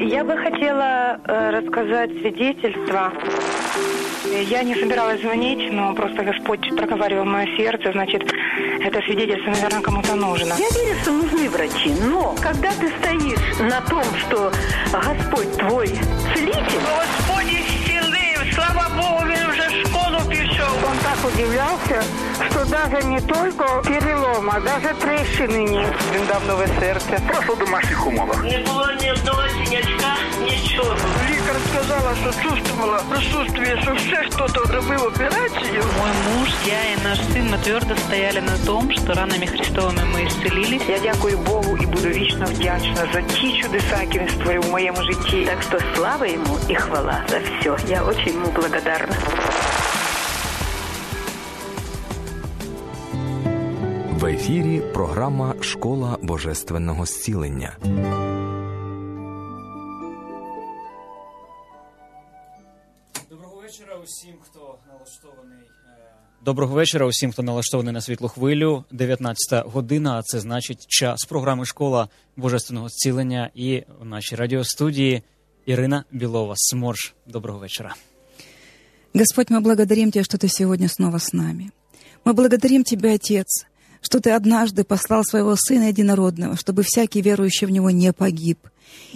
Я бы хотела э, рассказать свидетельство. Я не собиралась звонить, но просто Господь проговаривал мое сердце, значит, это свидетельство, наверное, кому-то нужно. Я верю, что нужны врачи, но когда ты стоишь на том, что Господь твой целитель... удивлялся, что даже не только перелом, а даже трещины нет. Він дав нове серце. Просто в домашніх умовах. Не було ні одного синячка, нічого. Лікар сказала, що чувствувала присутствие, що все хто-то робив операцію. Мой муж, я и наш сын, мы твердо стояли на том, что ранами Христовыми мы исцелились. Я дякую Богу і буду вічно вдячна за ті чудеса, які він створив у моєму житті. Так что слава ему и хвала за все. Я очень ему благодарна. ефірі програма Школа Божественного зцілення. Доброго вечора усім, хто налаштований. е, Доброго вечора усім, хто налаштований на світлу хвилю. 19 година. А це значить час програми Школа Божественного зцілення. І в нашій радіостудії Ірина Білова. Сморж. Доброго вечора. Господь, мы благодарим Тебя, что Ты сегодня снова с нами. Мы благодарим Тебя, Отец, что Ты однажды послал Своего Сына Единородного, чтобы всякий верующий в Него не погиб.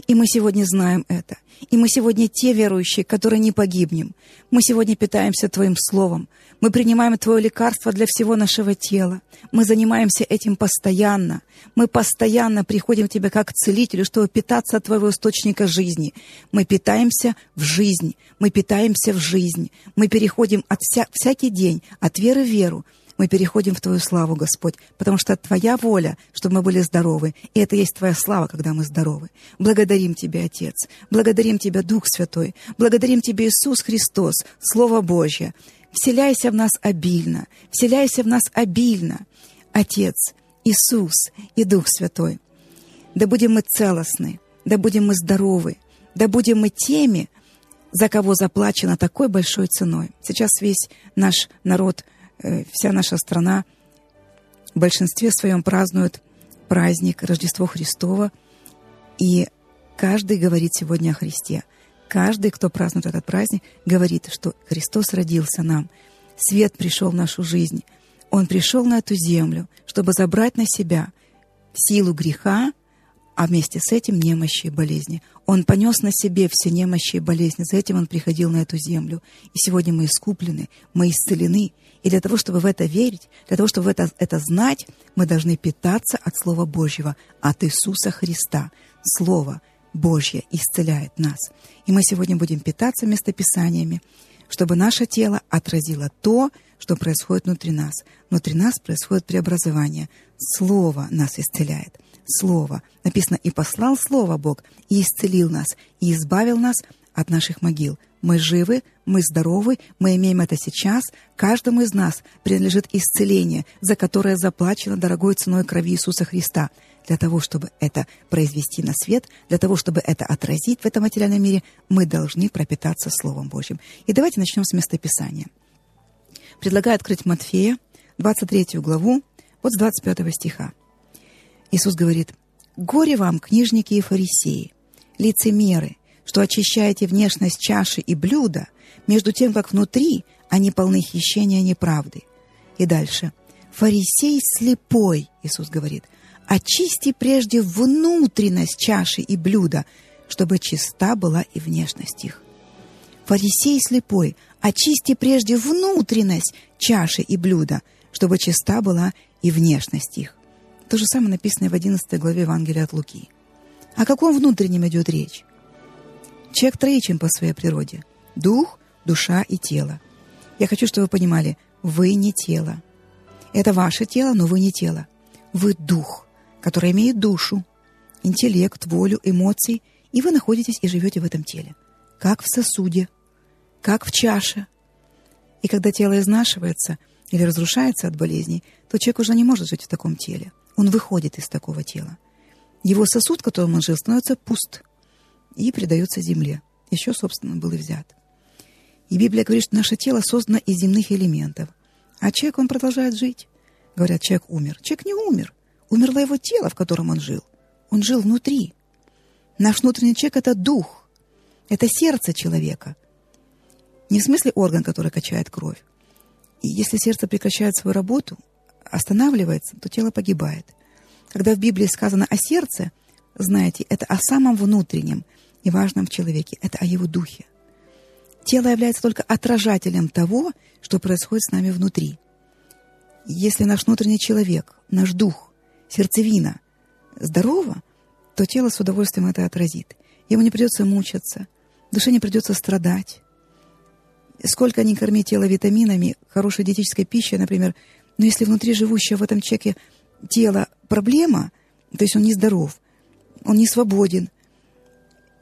И мы сегодня знаем это. И мы сегодня те верующие, которые не погибнем. Мы сегодня питаемся Твоим Словом. Мы принимаем Твое лекарство для всего нашего тела. Мы занимаемся этим постоянно. Мы постоянно приходим к Тебе как к целителю, чтобы питаться от Твоего источника жизни. Мы питаемся в жизнь. Мы питаемся в жизнь. Мы переходим от вся, всякий день от веры в веру. Мы переходим в Твою славу, Господь, потому что Твоя воля, чтобы мы были здоровы. И это есть Твоя слава, когда мы здоровы. Благодарим Тебя, Отец. Благодарим Тебя, Дух Святой. Благодарим Тебя, Иисус Христос, Слово Божье. Вселяйся в нас обильно. Вселяйся в нас обильно. Отец, Иисус и Дух Святой. Да будем мы целостны, да будем мы здоровы, да будем мы теми, за кого заплачено такой большой ценой. Сейчас весь наш народ, вся наша страна в большинстве своем празднует праздник Рождество Христово, и каждый говорит сегодня о Христе. Каждый, кто празднует этот праздник, говорит, что Христос родился нам. Свет пришел в нашу жизнь. Он пришел на эту землю, чтобы забрать на себя силу греха, а вместе с этим немощи и болезни. Он понес на себе все немощи и болезни. За этим он приходил на эту землю. И сегодня мы искуплены, мы исцелены. И для того, чтобы в это верить, для того, чтобы это, это знать, мы должны питаться от Слова Божьего, от Иисуса Христа. Слово Божье исцеляет нас. И мы сегодня будем питаться местописаниями, чтобы наше тело отразило то, что происходит внутри нас. Внутри нас происходит преобразование. Слово нас исцеляет. Слово. Написано, и послал Слово Бог, и исцелил нас, и избавил нас от наших могил. Мы живы, мы здоровы, мы имеем это сейчас. Каждому из нас принадлежит исцеление, за которое заплачено дорогой ценой крови Иисуса Христа. Для того, чтобы это произвести на свет, для того, чтобы это отразить в этом материальном мире, мы должны пропитаться Словом Божьим. И давайте начнем с местописания. Предлагаю открыть Матфея, 23 главу, вот с 25 стиха. Иисус говорит, «Горе вам, книжники и фарисеи, лицемеры, что очищаете внешность чаши и блюда, между тем, как внутри они полны хищения неправды». И дальше. «Фарисей слепой», Иисус говорит, «очисти прежде внутренность чаши и блюда, чтобы чиста была и внешность их». Фарисей слепой, очисти прежде внутренность чаши и блюда, чтобы чиста была и внешность их. То же самое написано в 11 главе Евангелия от Луки. О каком внутреннем идет речь? Человек троичен по своей природе. Дух, душа и тело. Я хочу, чтобы вы понимали, вы не тело. Это ваше тело, но вы не тело. Вы дух, который имеет душу, интеллект, волю, эмоции, и вы находитесь и живете в этом теле. Как в сосуде, как в чаше. И когда тело изнашивается или разрушается от болезней, то человек уже не может жить в таком теле. Он выходит из такого тела. Его сосуд, в котором он жил, становится пуст и предается земле. Еще, собственно, был и взят. И Библия говорит, что наше тело создано из земных элементов. А человек, он продолжает жить. Говорят, человек умер. Человек не умер. Умерло его тело, в котором он жил. Он жил внутри. Наш внутренний человек — это дух, это сердце человека. Не в смысле орган, который качает кровь. И если сердце прекращает свою работу, останавливается, то тело погибает. Когда в Библии сказано о сердце, знаете, это о самом внутреннем и важном в человеке, это о его духе. Тело является только отражателем того, что происходит с нами внутри. Если наш внутренний человек, наш дух, сердцевина здорова, то тело с удовольствием это отразит. Ему не придется мучаться, душе не придется страдать. Сколько ни корми тело витаминами, хорошей диетической пищей, например, но если внутри живущего в этом человеке тело проблема, то есть он нездоров, он не свободен,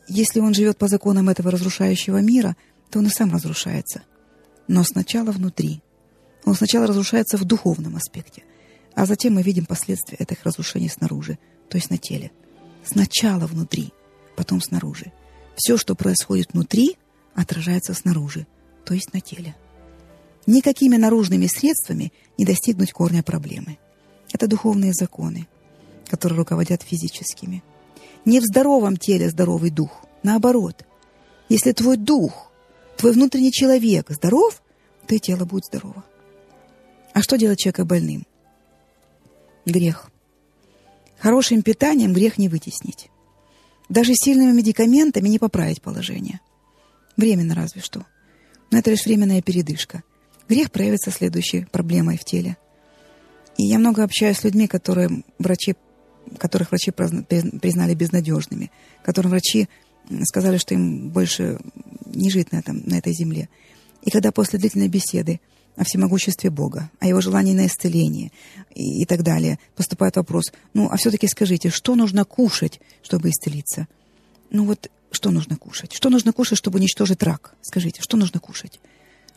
если он живет по законам этого разрушающего мира, то он и сам разрушается. Но сначала внутри. Он сначала разрушается в духовном аспекте, а затем мы видим последствия этих разрушений снаружи, то есть на теле. Сначала внутри, потом снаружи. Все, что происходит внутри, отражается снаружи, то есть на теле. Никакими наружными средствами не достигнуть корня проблемы. Это духовные законы, которые руководят физическими. Не в здоровом теле здоровый дух. Наоборот. Если твой дух, твой внутренний человек здоров, то и тело будет здорово. А что делать человека больным? Грех. Хорошим питанием грех не вытеснить. Даже сильными медикаментами не поправить положение. Временно разве что. Но это лишь временная передышка. Грех проявится следующей проблемой в теле. И я много общаюсь с людьми, которые врачи, которых врачи признали безнадежными, которым врачи сказали, что им больше не жить на, этом, на этой земле. И когда после длительной беседы о всемогуществе Бога, о его желании на исцеление и, и так далее. Поступает вопрос, ну, а все-таки скажите, что нужно кушать, чтобы исцелиться? Ну вот, что нужно кушать? Что нужно кушать, чтобы уничтожить рак? Скажите, что нужно кушать?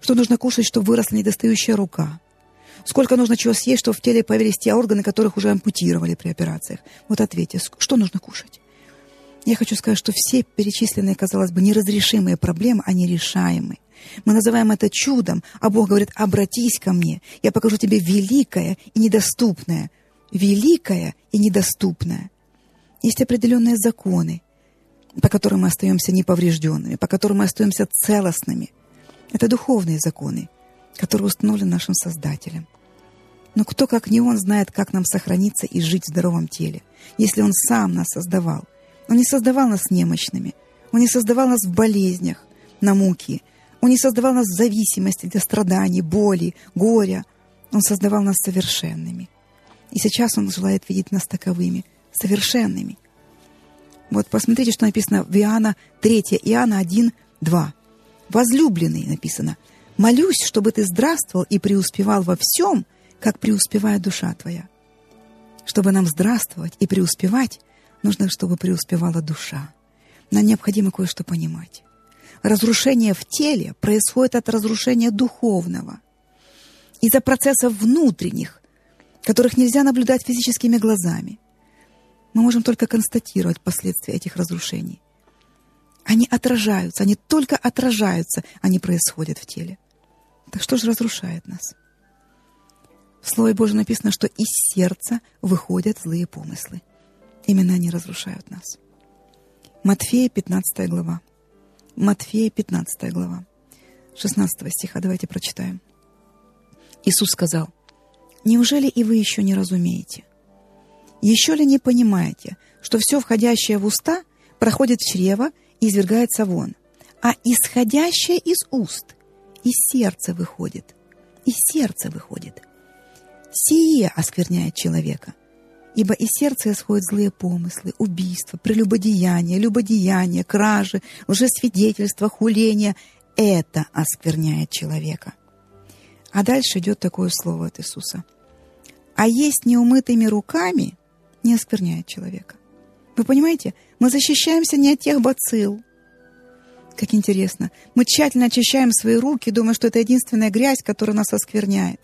Что нужно кушать, чтобы выросла недостающая рука? Сколько нужно чего съесть, чтобы в теле появились те органы, которых уже ампутировали при операциях? Вот ответьте, что нужно кушать? Я хочу сказать, что все перечисленные, казалось бы, неразрешимые проблемы, они решаемы. Мы называем это чудом, а Бог говорит, обратись ко мне, я покажу тебе великое и недоступное. Великое и недоступное. Есть определенные законы, по которым мы остаемся неповрежденными, по которым мы остаемся целостными. Это духовные законы, которые установлены нашим Создателем. Но кто, как не Он, знает, как нам сохраниться и жить в здоровом теле, если Он сам нас создавал. Он не создавал нас немощными, Он не создавал нас в болезнях, на муки, он не создавал нас в зависимости для страданий, боли, горя. Он создавал нас совершенными. И сейчас Он желает видеть нас таковыми, совершенными. Вот посмотрите, что написано в Иоанна 3, Иоанна 1, 2. «Возлюбленный» написано. «Молюсь, чтобы ты здравствовал и преуспевал во всем, как преуспевает душа твоя». Чтобы нам здравствовать и преуспевать, нужно, чтобы преуспевала душа. Нам необходимо кое-что понимать. Разрушение в теле происходит от разрушения духовного. Из-за процессов внутренних, которых нельзя наблюдать физическими глазами. Мы можем только констатировать последствия этих разрушений. Они отражаются, они только отражаются, они происходят в теле. Так что же разрушает нас? В Слове Божьем написано, что из сердца выходят злые помыслы. Именно они разрушают нас. Матфея, 15 глава. Матфея, 15 глава, 16 стиха. Давайте прочитаем. Иисус сказал, «Неужели и вы еще не разумеете? Еще ли не понимаете, что все входящее в уста проходит в чрево извергается вон, а исходящее из уст из сердца выходит, из сердца выходит. Сие оскверняет человека, Ибо из сердца исходят злые помыслы, убийства, прелюбодеяния, любодеяния, кражи, лжесвидетельства, хуления. Это оскверняет человека. А дальше идет такое слово от Иисуса. А есть неумытыми руками не оскверняет человека. Вы понимаете, мы защищаемся не от тех бацилл. Как интересно. Мы тщательно очищаем свои руки, думая, что это единственная грязь, которая нас оскверняет.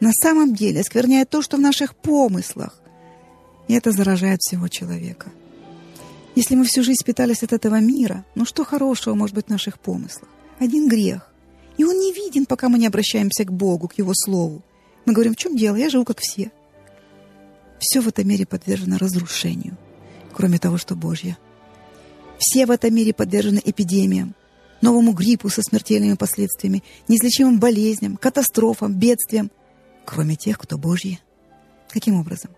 На самом деле оскверняет то, что в наших помыслах, и это заражает всего человека. Если мы всю жизнь питались от этого мира, ну что хорошего может быть в наших помыслах? Один грех. И он не виден, пока мы не обращаемся к Богу, к Его Слову. Мы говорим, в чем дело? Я живу как все. Все в этом мире подвержено разрушению, кроме того, что Божье. Все в этом мире подвержены эпидемиям, новому гриппу со смертельными последствиями, неизлечимым болезням, катастрофам, бедствиям, кроме тех, кто Божьи. Каким образом?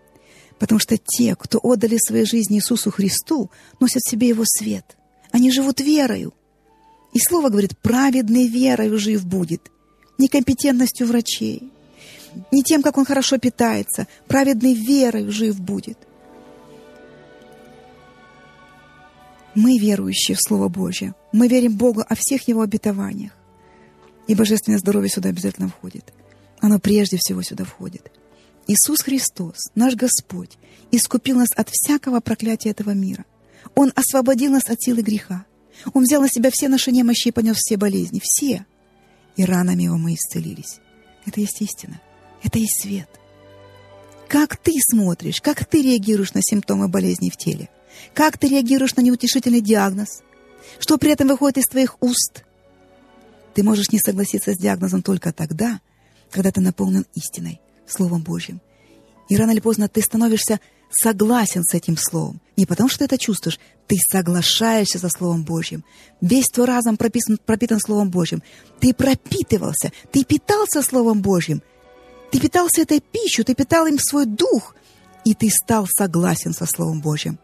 Потому что те, кто отдали свои жизни Иисусу Христу, носят в себе Его свет. Они живут верою. И Слово говорит, праведный верою жив будет. Некомпетентностью врачей, не тем, как он хорошо питается, праведный верою жив будет. Мы верующие в Слово Божье. Мы верим Богу о всех Его обетованиях. И божественное здоровье сюда обязательно входит. Оно прежде всего сюда входит. Иисус Христос, наш Господь, искупил нас от всякого проклятия этого мира. Он освободил нас от силы греха. Он взял на себя все наши немощи и понес все болезни. Все. И ранами его мы исцелились. Это есть истина. Это есть свет. Как ты смотришь, как ты реагируешь на симптомы болезни в теле? Как ты реагируешь на неутешительный диагноз? Что при этом выходит из твоих уст? Ты можешь не согласиться с диагнозом только тогда, когда ты наполнен истиной, Словом Божьим. И рано или поздно ты становишься согласен с этим Словом. Не потому, что ты это чувствуешь, ты соглашаешься со Словом Божьим. Весь твой разум прописан, пропитан Словом Божьим. Ты пропитывался, ты питался Словом Божьим. Ты питался этой пищей, ты питал им свой дух, и ты стал согласен со Словом Божьим.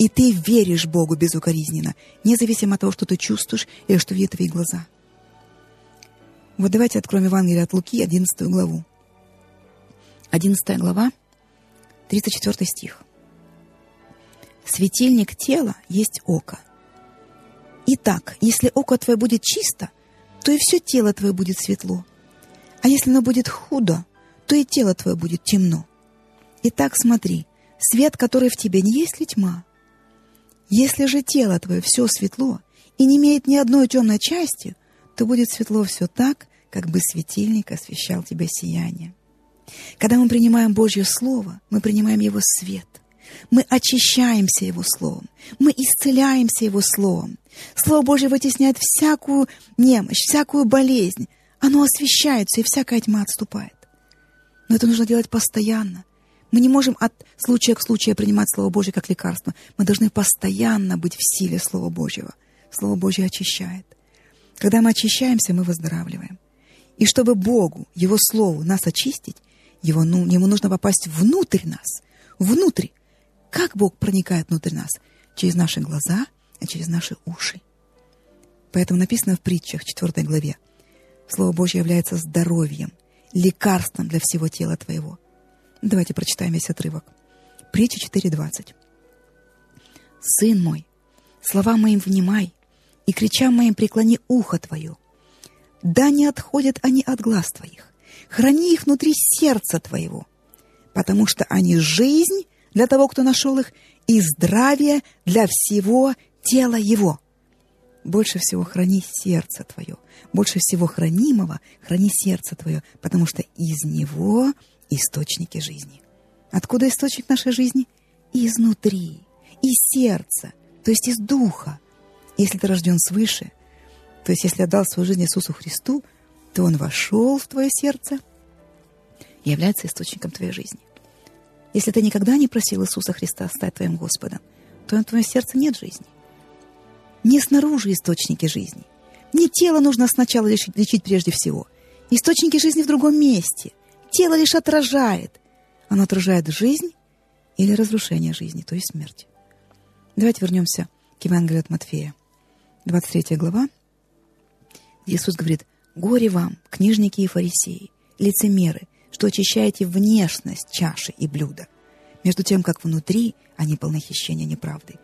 И ты веришь Богу безукоризненно, независимо от того, что ты чувствуешь или что видят твои глаза. Вот давайте откроем Евангелие от Луки, 11 главу. 11 глава, 34 стих. «Светильник тела есть око. Итак, если око твое будет чисто, то и все тело твое будет светло. А если оно будет худо, то и тело твое будет темно. Итак, смотри, свет, который в тебе, не есть ли тьма? Если же тело твое все светло и не имеет ни одной темной части, то будет светло все так, как бы светильник освещал тебя сияние. Когда мы принимаем Божье Слово, мы принимаем Его свет. Мы очищаемся Его Словом. Мы исцеляемся Его Словом. Слово Божье вытесняет всякую немощь, всякую болезнь. Оно освещается, и всякая тьма отступает. Но это нужно делать постоянно. Мы не можем от случая к случаю принимать Слово Божье как лекарство. Мы должны постоянно быть в силе Слова Божьего. Слово Божье очищает. Когда мы очищаемся, мы выздоравливаем. И чтобы Богу, Его Слову, нас очистить, его, ну, ему нужно попасть внутрь нас. Внутрь. Как Бог проникает внутрь нас? Через наши глаза, а через наши уши. Поэтому написано в притчах, 4 главе. Слово Божье является здоровьем, лекарством для всего тела твоего. Давайте прочитаем весь отрывок. Притча 4.20. «Сын мой, слова моим внимай, и кричам моим преклони ухо твое. Да не отходят они от глаз твоих, Храни их внутри сердца твоего, потому что они жизнь для того, кто нашел их, и здравие для всего тела его. Больше всего храни сердце твое. Больше всего хранимого храни сердце твое, потому что из него источники жизни. Откуда источник нашей жизни? Изнутри, из сердца, то есть из духа. Если ты рожден свыше, то есть если отдал свою жизнь Иисусу Христу, то Он вошел в твое сердце и является источником твоей жизни. Если ты никогда не просил Иисуса Христа стать твоим Господом, то в твоем сердце нет жизни. Не снаружи источники жизни. Не тело нужно сначала лечить, лечить прежде всего. Источники жизни в другом месте. Тело лишь отражает. Оно отражает жизнь или разрушение жизни, то есть смерть. Давайте вернемся к Евангелию от Матфея. 23 глава. Иисус говорит, Горе вам, книжники и фарисеи, лицемеры, что очищаете внешность чаши и блюда, между тем, как внутри они полны хищения неправды.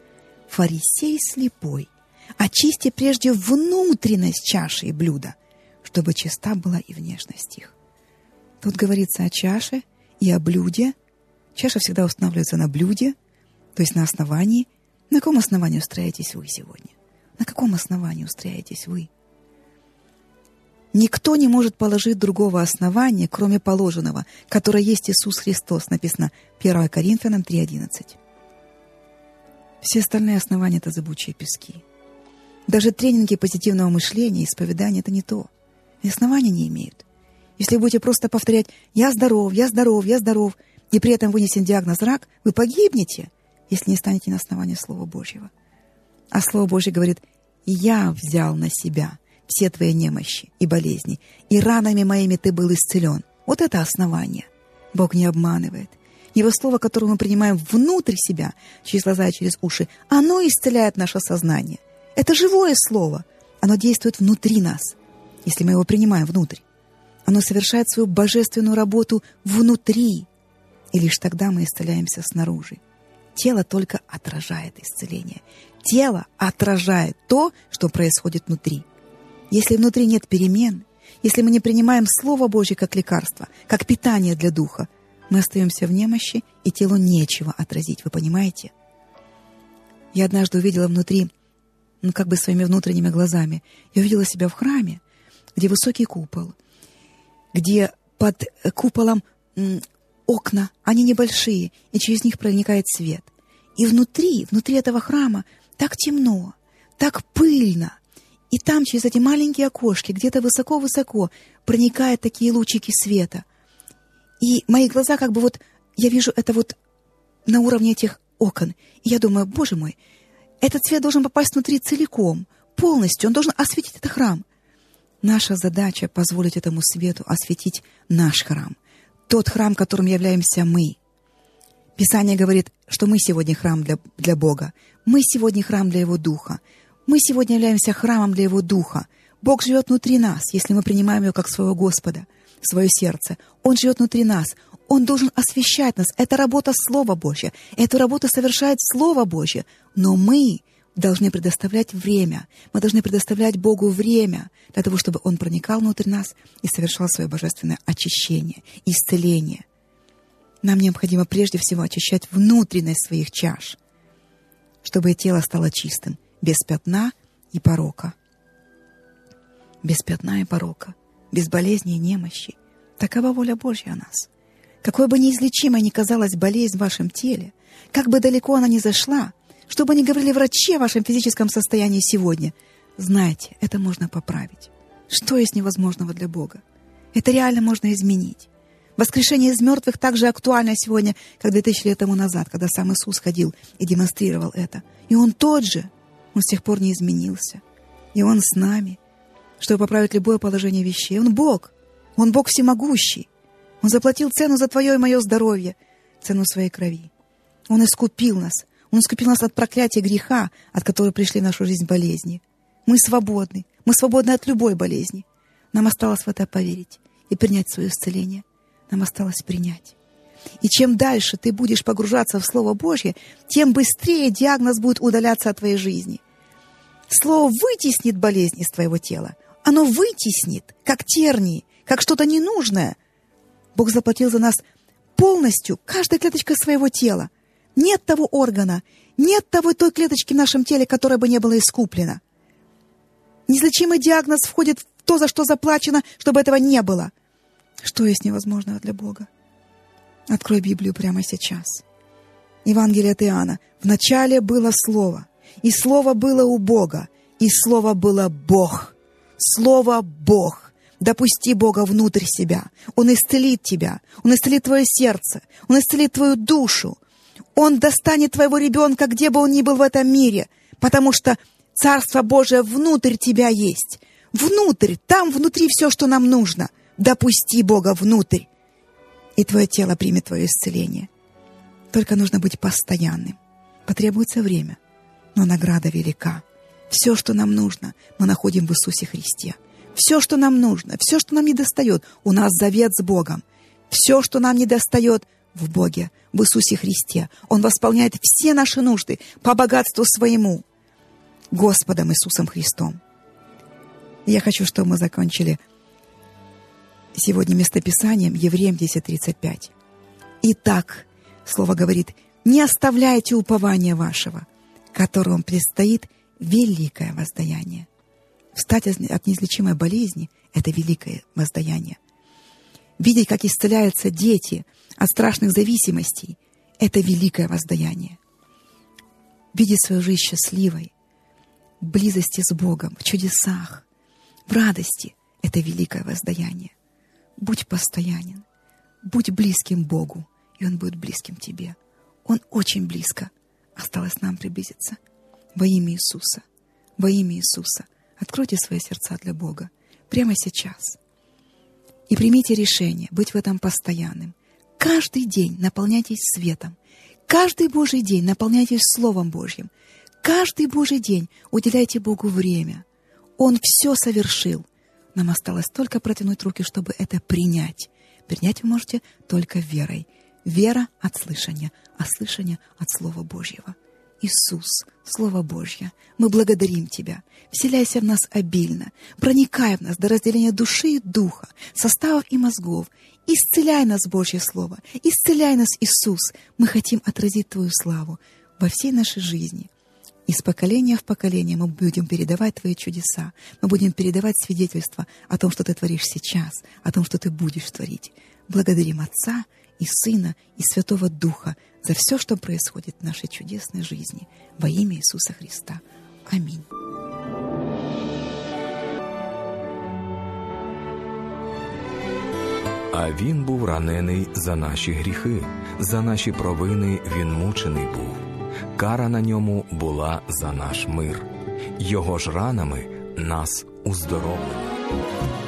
Фарисей слепой, очисти прежде внутренность чаши и блюда, чтобы чиста была и внешность их. Тут говорится о чаше и о блюде. Чаша всегда устанавливается на блюде, то есть на основании. На каком основании устрояетесь вы сегодня? На каком основании устрояетесь вы? Никто не может положить другого основания, кроме положенного, которое есть Иисус Христос, написано 1 Коринфянам 3.11. Все остальные основания — это зыбучие пески. Даже тренинги позитивного мышления исповедания — это не то. И основания не имеют. Если будете просто повторять «я здоров, я здоров, я здоров», и при этом вынесен диагноз «рак», вы погибнете, если не станете на основании Слова Божьего. А Слово Божье говорит, «Я взял на себя все твои немощи и болезни, и ранами моими ты был исцелен». Вот это основание. Бог не обманывает. Его Слово, которое мы принимаем внутрь себя, через глаза и через уши, оно исцеляет наше сознание. Это живое Слово. Оно действует внутри нас, если мы его принимаем внутрь. Оно совершает свою божественную работу внутри. И лишь тогда мы исцеляемся снаружи. Тело только отражает исцеление. Тело отражает то, что происходит внутри. Если внутри нет перемен, если мы не принимаем Слово Божье как лекарство, как питание для духа, мы остаемся в немощи, и телу нечего отразить, вы понимаете? Я однажды увидела внутри, ну как бы своими внутренними глазами, я увидела себя в храме, где высокий купол, где под куполом окна, они небольшие, и через них проникает свет. И внутри, внутри этого храма так темно, так пыльно. И там через эти маленькие окошки, где-то высоко-высоко, проникают такие лучики света. И мои глаза как бы вот, я вижу это вот на уровне этих окон. И я думаю, боже мой, этот свет должен попасть внутри целиком, полностью, он должен осветить этот храм. Наша задача — позволить этому свету осветить наш храм, тот храм, которым являемся мы. Писание говорит, что мы сегодня храм для, для Бога, мы сегодня храм для Его Духа, мы сегодня являемся храмом для Его Духа. Бог живет внутри нас, если мы принимаем Его как своего Господа, свое сердце. Он живет внутри нас, Он должен освещать нас. Это работа Слова Божье, эту работу совершает Слово Божье, но мы должны предоставлять время. Мы должны предоставлять Богу время для того, чтобы Он проникал внутрь нас и совершал свое божественное очищение, исцеление. Нам необходимо прежде всего очищать внутренность своих чаш, чтобы тело стало чистым, без пятна и порока. Без пятна и порока, без болезни и немощи. Такова воля Божья о нас. Какой бы неизлечимой ни казалась болезнь в вашем теле, как бы далеко она ни зашла — что бы ни говорили врачи о вашем физическом состоянии сегодня, знайте, это можно поправить. Что есть невозможного для Бога? Это реально можно изменить. Воскрешение из мертвых так же актуально сегодня, как 2000 лет тому назад, когда сам Иисус ходил и демонстрировал это. И Он тот же. Он с тех пор не изменился. И Он с нами, чтобы поправить любое положение вещей. Он Бог. Он Бог всемогущий. Он заплатил цену за твое и мое здоровье, цену своей крови. Он искупил нас, он искупил нас от проклятия греха, от которого пришли в нашу жизнь болезни. Мы свободны. Мы свободны от любой болезни. Нам осталось в это поверить и принять свое исцеление. Нам осталось принять. И чем дальше ты будешь погружаться в Слово Божье, тем быстрее диагноз будет удаляться от твоей жизни. Слово вытеснит болезнь из твоего тела. Оно вытеснит, как тернии, как что-то ненужное. Бог заплатил за нас полностью, каждая клеточка своего тела. Нет того органа, нет того той клеточки в нашем теле, которая бы не была искуплена. Неизлечимый диагноз входит в то, за что заплачено, чтобы этого не было. Что есть невозможного для Бога? Открой Библию прямо сейчас. Евангелие от Иоанна. В начале было Слово, и Слово было у Бога, и Слово было Бог. Слово Бог. Допусти Бога внутрь себя. Он исцелит тебя. Он исцелит твое сердце. Он исцелит твою душу. Он достанет твоего ребенка, где бы он ни был в этом мире, потому что Царство Божие внутрь тебя есть. Внутрь, там внутри все, что нам нужно. Допусти Бога внутрь, и твое тело примет твое исцеление. Только нужно быть постоянным. Потребуется время, но награда велика. Все, что нам нужно, мы находим в Иисусе Христе. Все, что нам нужно, все, что нам не достает, у нас завет с Богом. Все, что нам не достает, в Боге, в Иисусе Христе. Он восполняет все наши нужды по богатству своему, Господом Иисусом Христом. Я хочу, чтобы мы закончили сегодня местописанием Евреям 10.35. Итак, Слово говорит, не оставляйте упования вашего, которому предстоит великое воздаяние. Встать от неизлечимой болезни — это великое воздаяние. Видеть, как исцеляются дети от страшных зависимостей, это великое воздаяние. Видеть свою жизнь счастливой, в близости с Богом, в чудесах, в радости — это великое воздаяние. Будь постоянен, будь близким Богу, и Он будет близким тебе. Он очень близко. Осталось нам приблизиться. во имя Иисуса, во имя Иисуса. Откройте свои сердца для Бога прямо сейчас. И примите решение быть в этом постоянным. Каждый день наполняйтесь светом. Каждый Божий день наполняйтесь Словом Божьим. Каждый Божий день уделяйте Богу время. Он все совершил. Нам осталось только протянуть руки, чтобы это принять. Принять вы можете только верой. Вера от слышания, а слышание от Слова Божьего. Иисус, Слово Божье, мы благодарим Тебя. Вселяйся в нас обильно, проникай в нас до разделения души и духа, составов и мозгов. Исцеляй нас, Божье Слово, исцеляй нас, Иисус. Мы хотим отразить Твою славу во всей нашей жизни. Из поколения в поколение мы будем передавать Твои чудеса, мы будем передавать свидетельства о том, что Ты творишь сейчас, о том, что Ты будешь творить. Благодарим Отца и Сына и Святого Духа за все, что происходит в нашей чудесной жизни. Во имя Иисуса Христа. Аминь. А він був ранений за наші гріхи, за наші провини він мучений був. Кара на ньому була за наш мир. Його ж ранами нас уздоровлено.